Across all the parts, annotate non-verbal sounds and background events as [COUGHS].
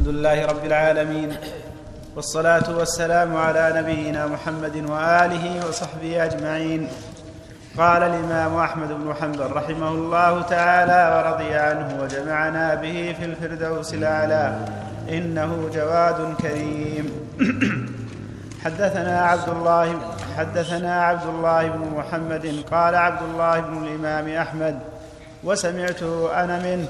الحمد لله رب العالمين والصلاة والسلام على نبينا محمد وآله وصحبه أجمعين. قال الإمام أحمد بن حنبل رحمه الله تعالى ورضي عنه وجمعنا به في الفردوس الأعلى إنه جواد كريم. حدثنا عبد الله حدثنا عبد الله بن محمد قال عبد الله بن الإمام أحمد وسمعته أنا منه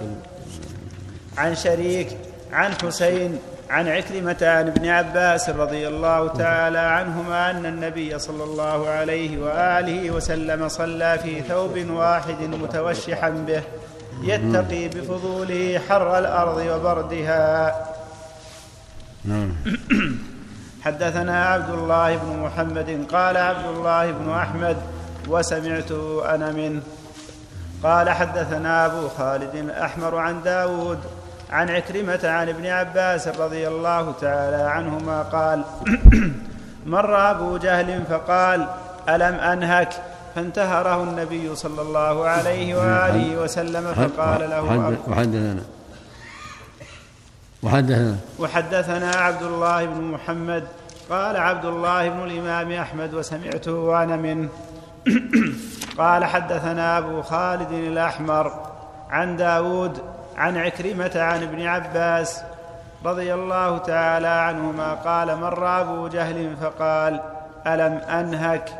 عن شريك عن حسين عن عكرمة عن ابن عباس رضي الله تعالى عنهما أن النبي صلى الله عليه وآله وسلم صلى في ثوب واحد متوشحا به يتقي بفضوله حر الأرض وبردها نعم. حدثنا عبد الله بن محمد قال عبد الله بن أحمد وسمعته أنا منه قال حدثنا أبو خالد الأحمر عن داود عن عكرمة عن ابن عباس رضي الله تعالى عنهما قال [CLEARS THROAT] مر أبو جهل فقال ألم أنهك؟ فانتهره النبي صلى الله عليه وآله وسلم فقال له وحدثنا. وحدثنا. وحدثنا عبد الله بن محمد. قال عبد الله بن الإمام أحمد وسمعته وأنا منه. [CLEARS THROAT] قال حدثنا أبو خالد الأحمر عن داود عن عكرمة عن ابن عباس رضي الله تعالى عنهما قال مر أبو جهل فقال ألم أنهك؟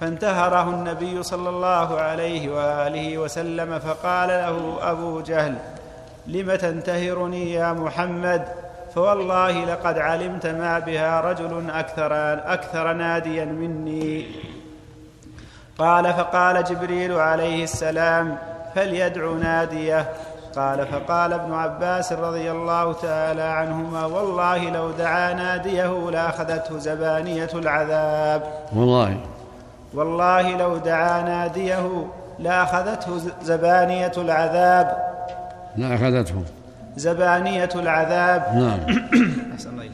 فانتهره النبي صلى الله عليه وآله وسلم فقال له أبو جهل لم تنتهرني يا محمد؟ فوالله لقد علمت ما بها رجل أكثر, أكثر ناديا مني. قال فقال جبريل عليه السلام فليدع ناديه. قال فقال ابن عباس رضي الله تعالى عنهما والله لو دعا ناديه لأخذته زبانية العذاب. والله. والله لو دعا ناديه لأخذته زبانية العذاب. لأخذته. زبانية العذاب. نعم. [COUGHS]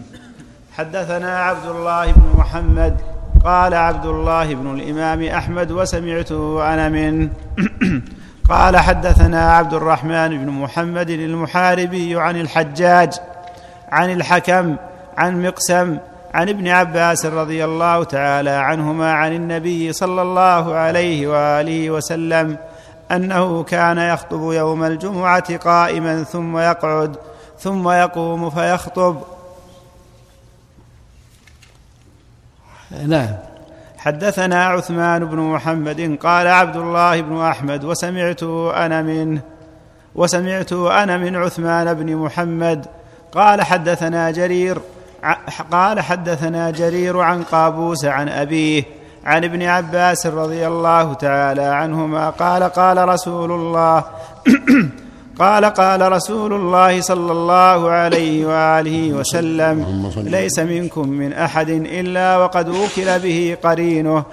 حدثنا عبد الله بن محمد. قال عبد الله بن الإمام أحمد وسمعته أنا منه [COUGHS] قال حدثنا عبد الرحمن بن محمد المحاربي عن الحجاج عن الحكم عن مقسم عن ابن عباس رضي الله تعالى عنهما عن النبي صلى الله عليه وآله وسلم أنه كان يخطب يوم الجمعة قائما ثم يقعد ثم يقوم فيخطب. نعم. حدثنا عثمان بن محمد قال عبد الله بن أحمد وسمعت أنا منه وسمعت أنا من عثمان بن محمد. قال حدثنا جرير قال حدثنا جرير عن قابوس عن أبيه عن ابن عباس رضي الله تعالى عنهما قال قال رسول الله [CLEARS THROAT] قال قال رسول الله صلى الله عليه وآله وسلم ليس منكم من أحد إلا وقد وكل به قرينه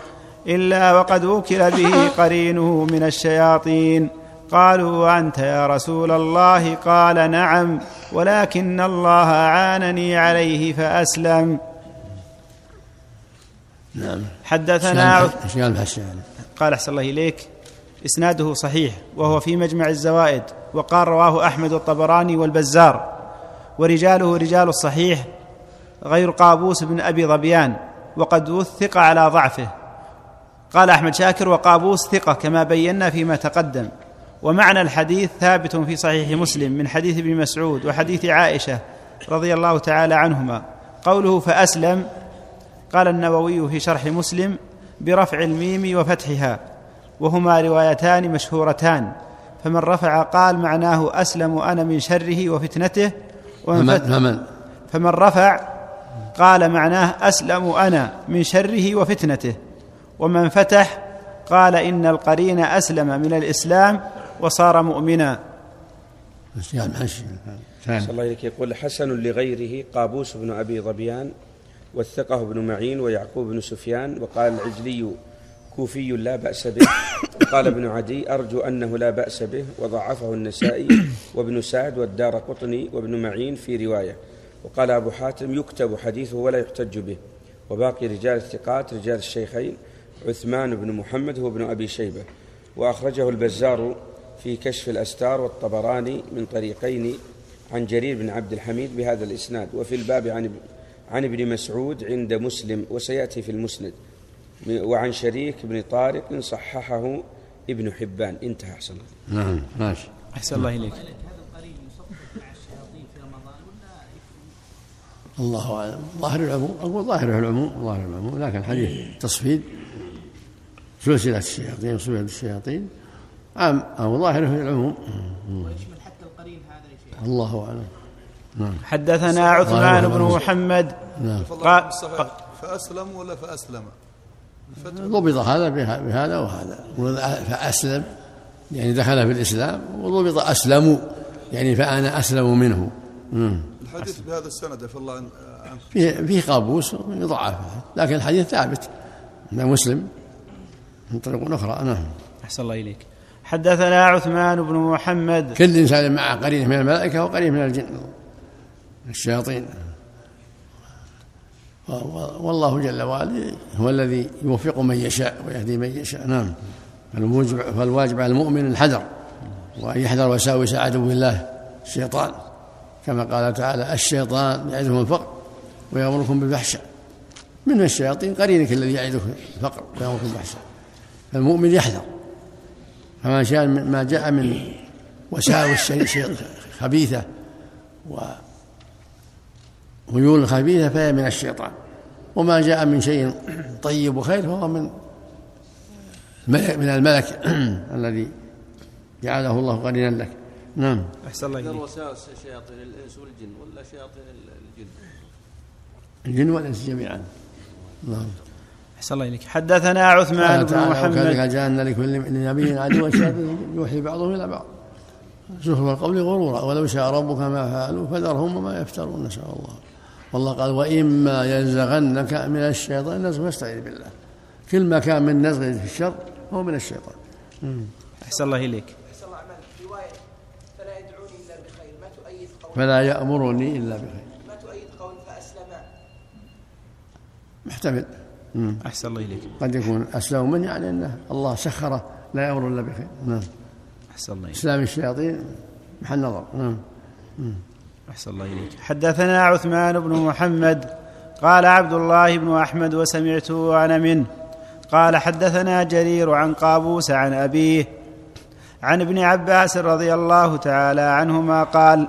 إلا وقد وكل به قرينه من الشياطين. قالوا وأنت يا رسول الله؟ قال نعم ولكن الله اعانني عليه فأسلم. نعم. حدثنا قال أحسن الله إليك. إسناده صحيح وهو في مجمع الزوائد وقال رواه أحمد الطبراني والبزار ورجاله رجال الصحيح غير قابوس بن أبي ظبيان وقد وثق على ضعفه. قال أحمد شاكر وقابوس ثقة كما بينا فيما تقدم ومعنى الحديث ثابت في صحيح مسلم من حديث ابن مسعود وحديث عائشة رضي الله تعالى عنهما. قوله فأسلم قال النووي في شرح مسلم برفع الميم وفتحها. وهما روايتان مشهورتان. فمن رفع قال معناه أسلم أنا من شره وفتنته ومن فمن فمن رفع قال معناه أسلم أنا من شره وفتنته. ومن فتح قال إن القرين أسلم من الإسلام وصار مؤمنا. الله يقول حسن لغيره قابوس بن أبي ظبيان وثقه ابن معين ويعقوب بن سفيان وقال العجلي كوفي لا بأس به. قال ابن عدي أرجو أنه لا بأس به وضعفه النسائي وابن سعد والدار قطني وابن معين في رواية. وقال أبو حاتم يكتب حديثه ولا يحتج به. وباقي رجال الثقات رجال الشيخين عثمان بن محمد هو ابن أبي شيبة. وأخرجه البزار في كشف الأستار والطبراني من طريقين عن جرير بن عبد الحميد بهذا الإسناد. وفي الباب عن عن ابن مسعود عند مسلم وسيأتي في المسند. وعن شريك بن طارق صححه ابن حبان. انتهى أحسن الله. نعم ماشي. أحسن الله إليك. الله أعلم. ظاهر العموم أقول ظاهره العموم ظاهر العموم لكن حديث تصفيد سلسلة الشياطين وسلسله الشياطين. عام أو ظاهره العموم. ويشمل حتى القرين هذا الله أعلم. نعم. حدثنا عثمان بن محمد. نعم. قال فأسلم ولا فأسلم؟ ضبط هذا بهذا وهذا. فأسلم. يعني دخل في الإسلام وضبط اسلموا يعني فأنا أسلم منه. الحديث بهذا السند عفى الله فيه فيه قابوس يضعف. لكن الحديث ثابت. من مسلم. من طريق أخرى. نعم. أحسن الله إليك. حدثنا عثمان بن محمد. كل إنسان مع قرين من الملائكة وقرين من الجن. الشياطين. والله جل وعلا هو الذي يوفق من يشاء ويهدي من يشاء. نعم. فالواجب على المؤمن الحذر وأن يحذر وساوس عدو الله الشيطان. كما قال تعالى الشيطان يعدهم الفقر ويأمركم بالفحشاء. من الشياطين قرينك الذي يعدك الفقر ويأمركم بالفحشاء. فالمؤمن يحذر. فما شاء ما جاء من وساوس خبيثة وميول خبيثة فهي من الشيطان. وما جاء من شيء طيب وخير فهو من من الملك [CLEARS THROAT] الذي جعله الله قرينا لك. نعم. أحسن الله إليك. شياطين الإنس والجن ولا شياطين الجن؟ الجن والإنس جميعا. نعم. أحسن الله إليك. حدثنا عثمان بن محمد وكذلك جعلنا لكل نبي عدوا شياطين يوحي بعضهم إلى بعض. زخرف القول غرورا ولو شاء ربك ما فعلوا فذرهم وما يفترون نسأل الله. والله قال وإما ينزغنك من الشيطان نزغ فاستعذ بالله. كل ما كان من نزغ في الشر هو من الشيطان. أحسن الله إليك. فلا يأمرني إلا بخير. ما تؤيد قول فأسلم محتمل أحسن الله إليك. قد يكون أسلم من يعني أنه الله سخره لا يأمر إلا بخير. نعم. أحسن الله إليك. إسلام الشياطين محل نظر. نعم. أحسن الله إليك. حدثنا عثمان بن محمد قال عبد الله بن أحمد وسمعته أنا منه. قال حدثنا جرير عن قابوس عن أبيه عن ابن عباس رضي الله تعالى عنهما قال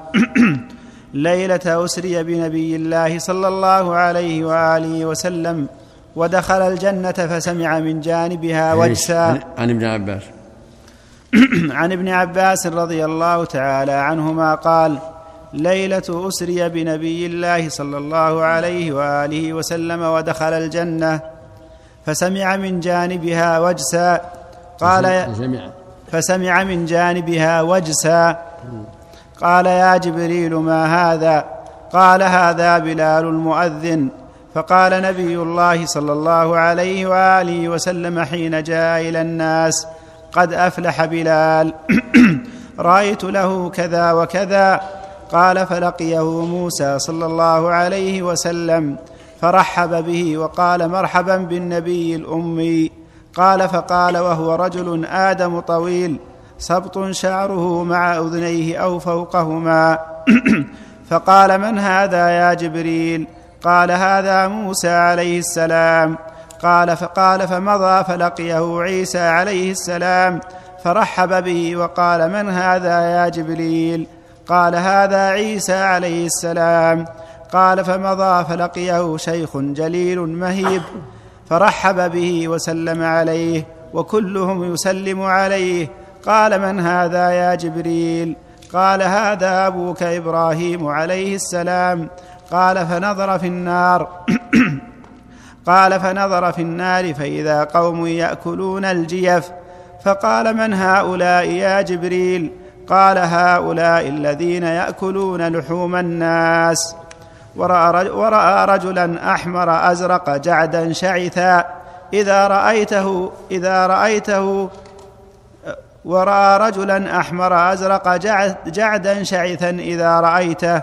[CLEARS THROAT] ليلة أسري بنبي الله صلى الله عليه وآله وسلم ودخل الجنة فسمع من جانبها وجسا. عن ابن عباس. [CLEARS THROAT] عن ابن عباس رضي الله تعالى عنهما قال ليلة أسري بنبي الله صلى الله عليه وآله وسلم ودخل الجنة فسمع من جانبها وجسا قال سمع فسمع من جانبها وجسا قال يا جبريل ما هذا؟ قال هذا بلال المؤذن. فقال نبي الله صلى الله عليه وآله وسلم حين جاء إلى الناس قد أفلح بلال. [CLEARS THROAT] رأيت له كذا وكذا. قال فلقيه موسى صلى الله عليه وسلم فرحب به وقال مرحبا بالنبي الأمي. قال فقال وهو رجل آدم طويل سبط شعره مع أذنيه أو فوقهما. [CLEARS THROAT] فقال من هذا يا جبريل؟ قال هذا موسى عليه السلام. قال فقال فمضى فلقيه عيسى عليه السلام فرحب به وقال من هذا يا جبريل؟ قال هذا عيسى عليه السلام. قال فمضى فلقيه شيخ جليل مهيب فرحب به وسلم عليه وكلهم يسلم عليه. قال من هذا يا جبريل؟ قال هذا أبوك إبراهيم عليه السلام. قال فنظر في النار [COUGHS] قال فنظر في النار فإذا قوم يأكلون الجيف فقال من هؤلاء يا جبريل؟ قال هؤلاء الذين يأكلون لحوم الناس. ورأى, ورأى رجلا أحمر أزرق جعدا شعثا. إذا رأيته إذا رأيته ورأى رجلا أحمر أزرق جعدا شعثا إذا رأيته.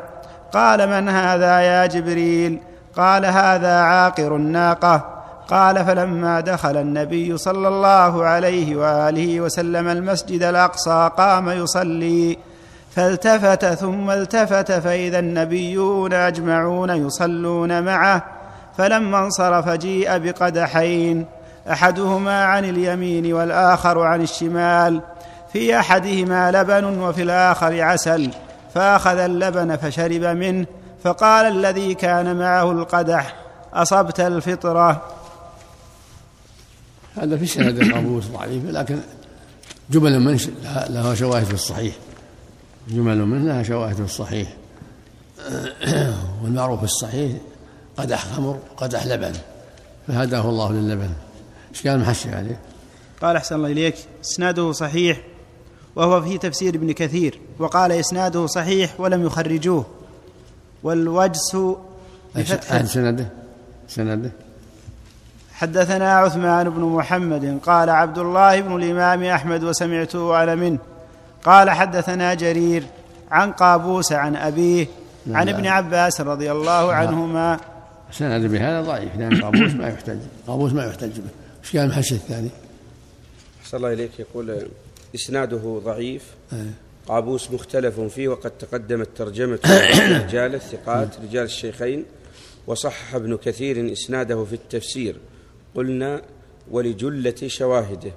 قال من هذا يا جبريل؟ قال هذا عاقر الناقة. قال فلما دخل النبي صلى الله عليه وآله وسلم المسجد الأقصى قام يصلي فالتفت ثم التفت فإذا النبيون أجمعون يصلون معه فلما انصرف جيء بقدحين أحدهما عن اليمين والآخر عن الشمال في أحدهما لبن وفي الآخر عسل فأخذ اللبن فشرب منه فقال الذي كان معه القدح أصبت الفطرة؟ هذا في سند القابوس ضعيف لكن جمل منه لها شواهد في الصحيح. جمل منه لها شواهد في الصحيح. [CLEARS THROAT] والمعروف في الصحيح قدح خمر قدح لبن فهداه الله للبن. إيش قال المحشي عليه؟ قال أحسن الله إليك إسناده صحيح وهو في تفسير ابن كثير وقال إسناده صحيح ولم يخرجوه. والوجس بفتح سنده؟ سنده؟ حدثنا عثمان بن محمد قال عبد الله بن الإمام أحمد وسمعته أنا منه. قال حدثنا جرير عن قابوس عن أبيه عن ابن عباس رضي الله عنهما. سند بهذا ضعيف لأن قابوس ما يحتج قابوس ما يحتج به. إيش قال المحشي الثاني؟ أحسن الله إليك. يقول إسناده ضعيف. قابوس مختلف فيه وقد تقدمت ترجمة [COUGHS] رجال الثقات رجال الشيخين وصحح ابن كثير إسناده في التفسير. قلنا ولجلة شواهده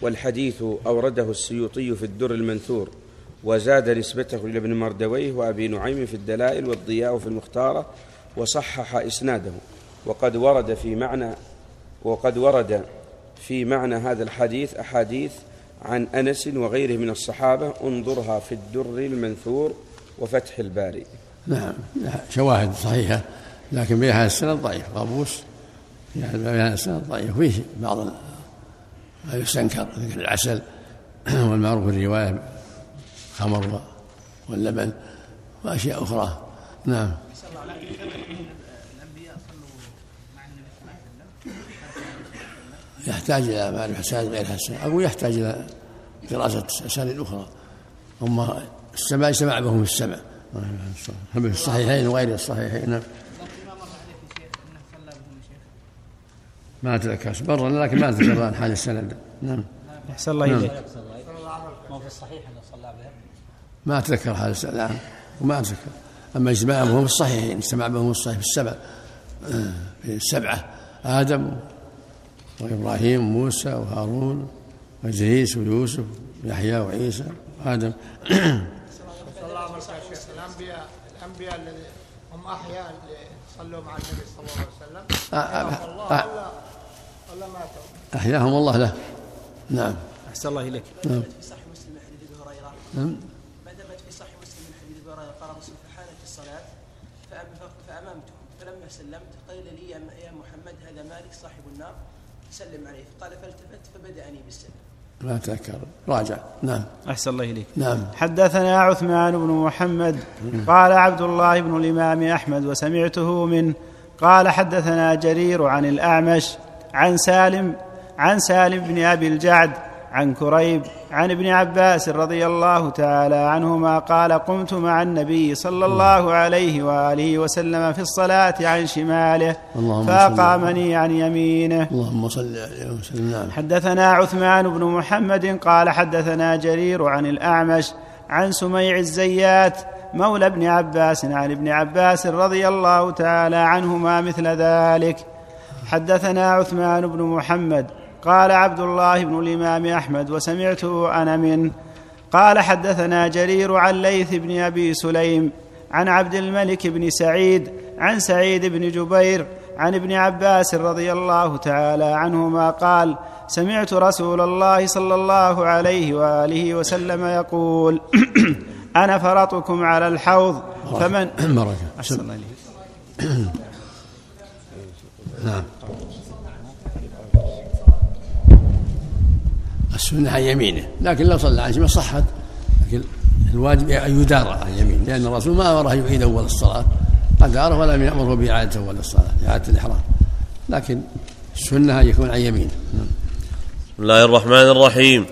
والحديث أورده السيوطي في الدر المنثور وزاد نسبته إلى ابن مردويه وأبي نعيم في الدلائل والضياء في المختارة وصحح إسناده وقد ورد في معنى وقد ورد في معنى هذا الحديث أحاديث عن أنس وغيره من الصحابة انظرها في الدر المنثور وفتح الباري. نعم شواهد صحيحة لكن بها السند ضعيف قابوس بها السند ضعيف فيه بعض ما يستنكر ذكر العسل [CLEARS THROAT] والمعروف الرواية خمر واللبن وأشياء أخرى. نعم. يحتاج إلى معرفة أسانيد غير حسن أقول يحتاج إلى دراسة أسانيد أخرى. هم السماع سمع بهم السمع في الصحيحين وغير الصحيحين نعم. ما أتذكر برا لكن ما أتذكر عن حال السند. نعم. أحسن الله إليك. ما في الصحيح أنه صلى بهم ما أتذكر حال السند. نعم. وما أتذكر. أما إجتماع بهم الصحيحين اجتمع بهم الصحيح في السبع. في السبعة. آدم وإبراهيم وموسى وهارون وإدريس ويوسف ويحيى وعيسى. وآدم صلى الله عليه وسلم الأنبياء الأنبياء الذي هم أحياء اللي صلوا مع النبي صلى الله عليه وسلم. أحياهم الله ولا ولا ماتوا أحياهم الله له. نعم. أحسن الله إليك. نعم. في صحيح مسلم حديث أبي هريرة. نعم. ما ثبت في صحيح مسلم من حديث أبي هريرة قال رسول فحانت الصلاة فأم- فاممتهم فلما سلمت قيل لي يا محمد هذا مالك صاحب النار سلم عليه. فقال فالتفت فبدأني بالسلام ما أتذكر راجع. نعم. أحسن الله إليك. نعم. حدثنا عثمان بن محمد قال عبد الله بن الإمام أحمد وسمعته منه قال حدثنا جرير عن الأعمش عن سالم عن سالم بن أبي الجعد عن كريب عن ابن عباس رضي الله تعالى عنهما قال قمت مع النبي صلى الله عليه وآله وسلم في الصلاة عن شماله فأقامني عن يمينه. اللهم صل عليه وسلم. حدثنا عثمان بن محمد قال حدثنا جرير عن الأعمش عن سميع الزيات مولى ابن عباس عن ابن عباس رضي الله تعالى عنهما مثل ذلك. حدثنا عثمان بن محمد قال عبد الله بن الإمام أحمد وسمعته أنا منه قال حدثنا جرير عن ليث بن أبي سليم عن عبد الملك بن سعيد عن سعيد بن جبير عن ابن عباس رضي الله تعالى عنهما قال سمعت رسول الله صلى الله عليه وآله وسلم يقول [CLEARS THROAT] أنا فرطكم على الحوض فمن [COUGHS] إليك. [COUGHS] نعم. السنة عن يمينه. لكن لو صلى عن شمال صحت. لكن الواجب أن يدار عن يمينه. لأن الرسول ما أمره يعيد أول الصلاة. أعرف ولم يأمره بإعادة أول الصلاة إعادة الإحرام. لكن السنة أن يكون عن يمينه. نعم. بسم الله الرحمن الرحيم.